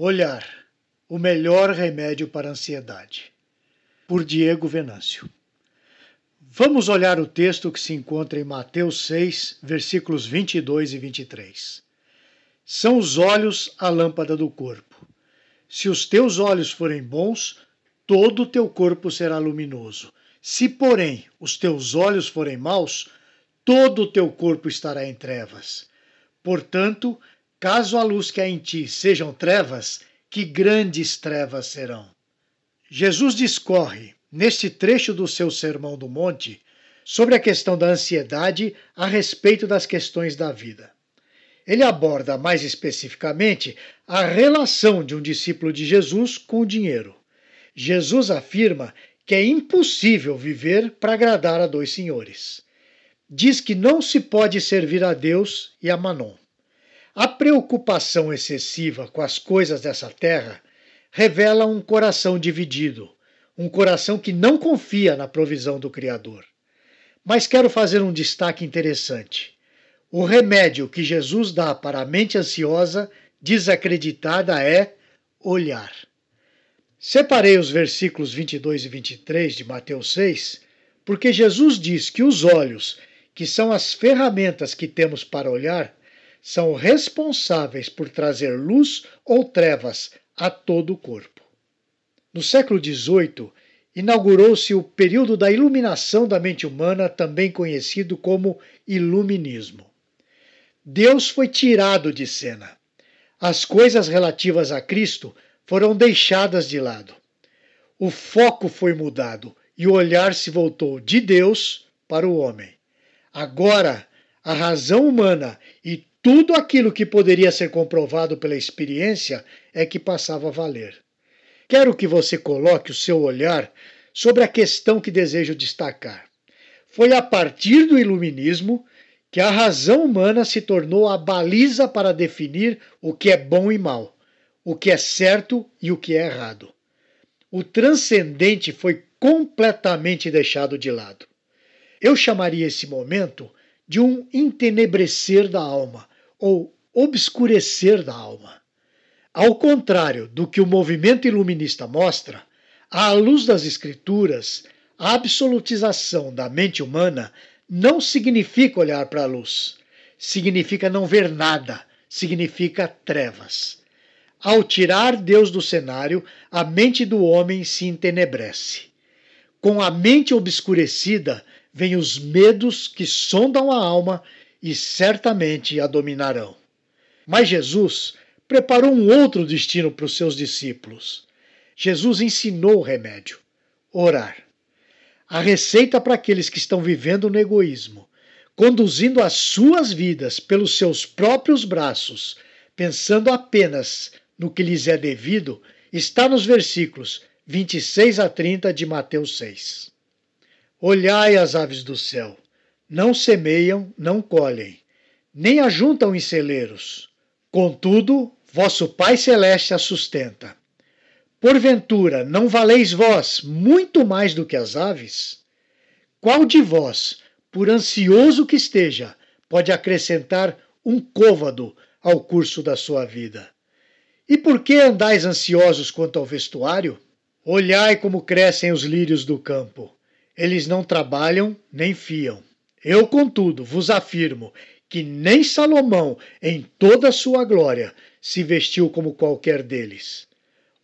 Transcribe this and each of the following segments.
Olhar, o melhor remédio para a ansiedade. Por Diego Venâncio. Vamos olhar o texto que se encontra em Mateus 6, versículos 22 e 23. São os olhos a lâmpada do corpo. Se os teus olhos forem bons, todo o teu corpo será luminoso. Se, porém, os teus olhos forem maus, todo o teu corpo estará em trevas. Portanto, Caso a luz que há em ti sejam trevas, que grandes trevas serão. Jesus discorre, neste trecho do seu Sermão do Monte, sobre a questão da ansiedade a respeito das questões da vida. Ele aborda mais especificamente a relação de um discípulo de Jesus com o dinheiro. Jesus afirma que é impossível viver para agradar a dois senhores. Diz que não se pode servir a Deus e a Manon. A preocupação excessiva com as coisas dessa terra revela um coração dividido, um coração que não confia na provisão do Criador. Mas quero fazer um destaque interessante. O remédio que Jesus dá para a mente ansiosa, desacreditada, é olhar. Separei os versículos 22 e 23 de Mateus 6, porque Jesus diz que os olhos, que são as ferramentas que temos para olhar, são responsáveis por trazer luz ou trevas a todo o corpo. No século XVIII, inaugurou-se o período da iluminação da mente humana, também conhecido como Iluminismo. Deus foi tirado de cena. As coisas relativas a Cristo foram deixadas de lado. O foco foi mudado e o olhar se voltou de Deus para o homem. Agora, a razão humana e tudo aquilo que poderia ser comprovado pela experiência é que passava a valer. Quero que você coloque o seu olhar sobre a questão que desejo destacar. Foi a partir do Iluminismo que a razão humana se tornou a baliza para definir o que é bom e mal, o que é certo e o que é errado. O transcendente foi completamente deixado de lado. Eu chamaria esse momento de um entenebrecer da alma, ou obscurecer da alma. Ao contrário do que o movimento iluminista mostra, à luz das Escrituras, a absolutização da mente humana não significa olhar para a luz, significa não ver nada, significa trevas. Ao tirar Deus do cenário, a mente do homem se entenebrece. Com a mente obscurecida, vêm os medos que sondam a alma e certamente a dominarão. Mas Jesus preparou um outro destino para os seus discípulos. Jesus ensinou o remédio: orar. A receita para aqueles que estão vivendo no egoísmo, conduzindo as suas vidas pelos seus próprios braços, pensando apenas no que lhes é devido, está nos versículos 26 a 30 de Mateus 6. Olhai as aves do céu não semeiam, não colhem, nem ajuntam em celeiros. Contudo, vosso Pai Celeste a sustenta. Porventura, não valeis vós muito mais do que as aves? Qual de vós, por ansioso que esteja, pode acrescentar um côvado ao curso da sua vida? E por que andais ansiosos quanto ao vestuário? Olhai como crescem os lírios do campo. Eles não trabalham nem fiam. Eu, contudo, vos afirmo que nem Salomão, em toda a sua glória, se vestiu como qualquer deles.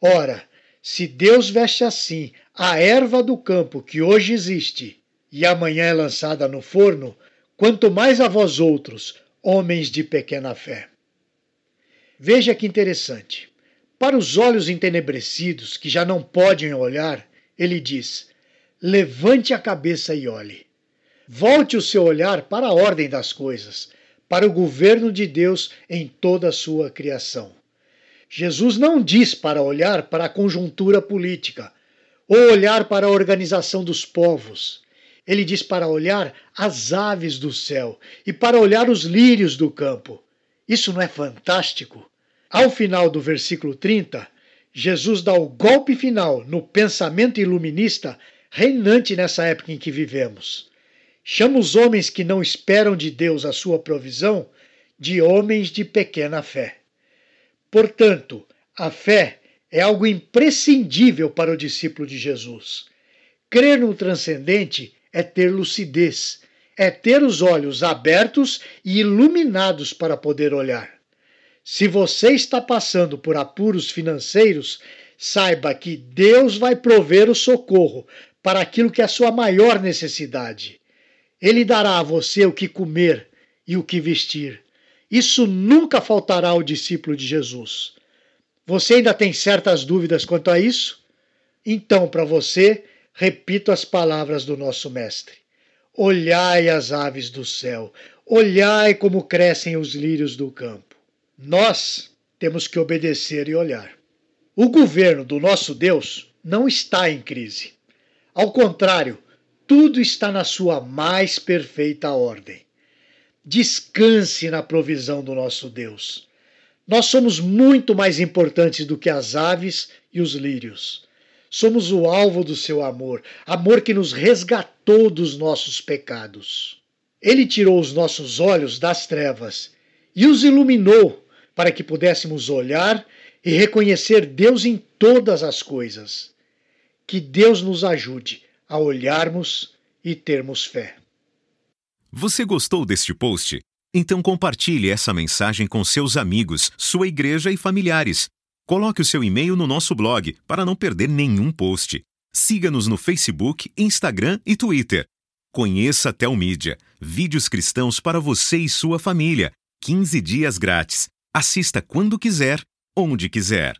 Ora, se Deus veste assim a erva do campo que hoje existe e amanhã é lançada no forno, quanto mais a vós outros, homens de pequena fé. Veja que interessante. Para os olhos entenebrecidos, que já não podem olhar, ele diz: levante a cabeça e olhe. Volte o seu olhar para a ordem das coisas, para o governo de Deus em toda a sua criação. Jesus não diz para olhar para a conjuntura política ou olhar para a organização dos povos. Ele diz para olhar as aves do céu e para olhar os lírios do campo. Isso não é fantástico? Ao final do versículo 30, Jesus dá o golpe final no pensamento iluminista reinante nessa época em que vivemos. Chama os homens que não esperam de Deus a sua provisão de homens de pequena fé. Portanto, A fé é algo imprescindível para o discípulo de Jesus. Crer no transcendente é ter lucidez, é ter os olhos abertos e iluminados para poder olhar. Se você está passando por apuros financeiros, saiba que Deus vai prover o socorro para aquilo que é a sua maior necessidade. Ele dará a você o que comer e o que vestir. Isso nunca faltará ao discípulo de Jesus. Você ainda tem certas dúvidas quanto a isso? Então, para você, repito as palavras do nosso Mestre. Olhai as aves do céu, olhai como crescem os lírios do campo. Nós temos que obedecer e olhar. O governo do nosso Deus não está em crise. Ao contrário, tudo está na sua mais perfeita ordem. Descanse na provisão do nosso Deus. Nós somos muito mais importantes do que as aves e os lírios. Somos o alvo do seu amor, amor que nos resgatou dos nossos pecados. Ele tirou os nossos olhos das trevas e os iluminou para que pudéssemos olhar e reconhecer Deus em todas as coisas. Que Deus nos ajude a olharmos e termos fé. Você gostou deste post? Então compartilhe essa mensagem com seus amigos, sua igreja e familiares. Coloque o seu e-mail no nosso blog para não perder nenhum post. Siga-nos no Facebook, Instagram e Twitter. Conheça a Telmídia, vídeos cristãos para você e sua família. 15 dias grátis. Assista quando quiser, onde quiser.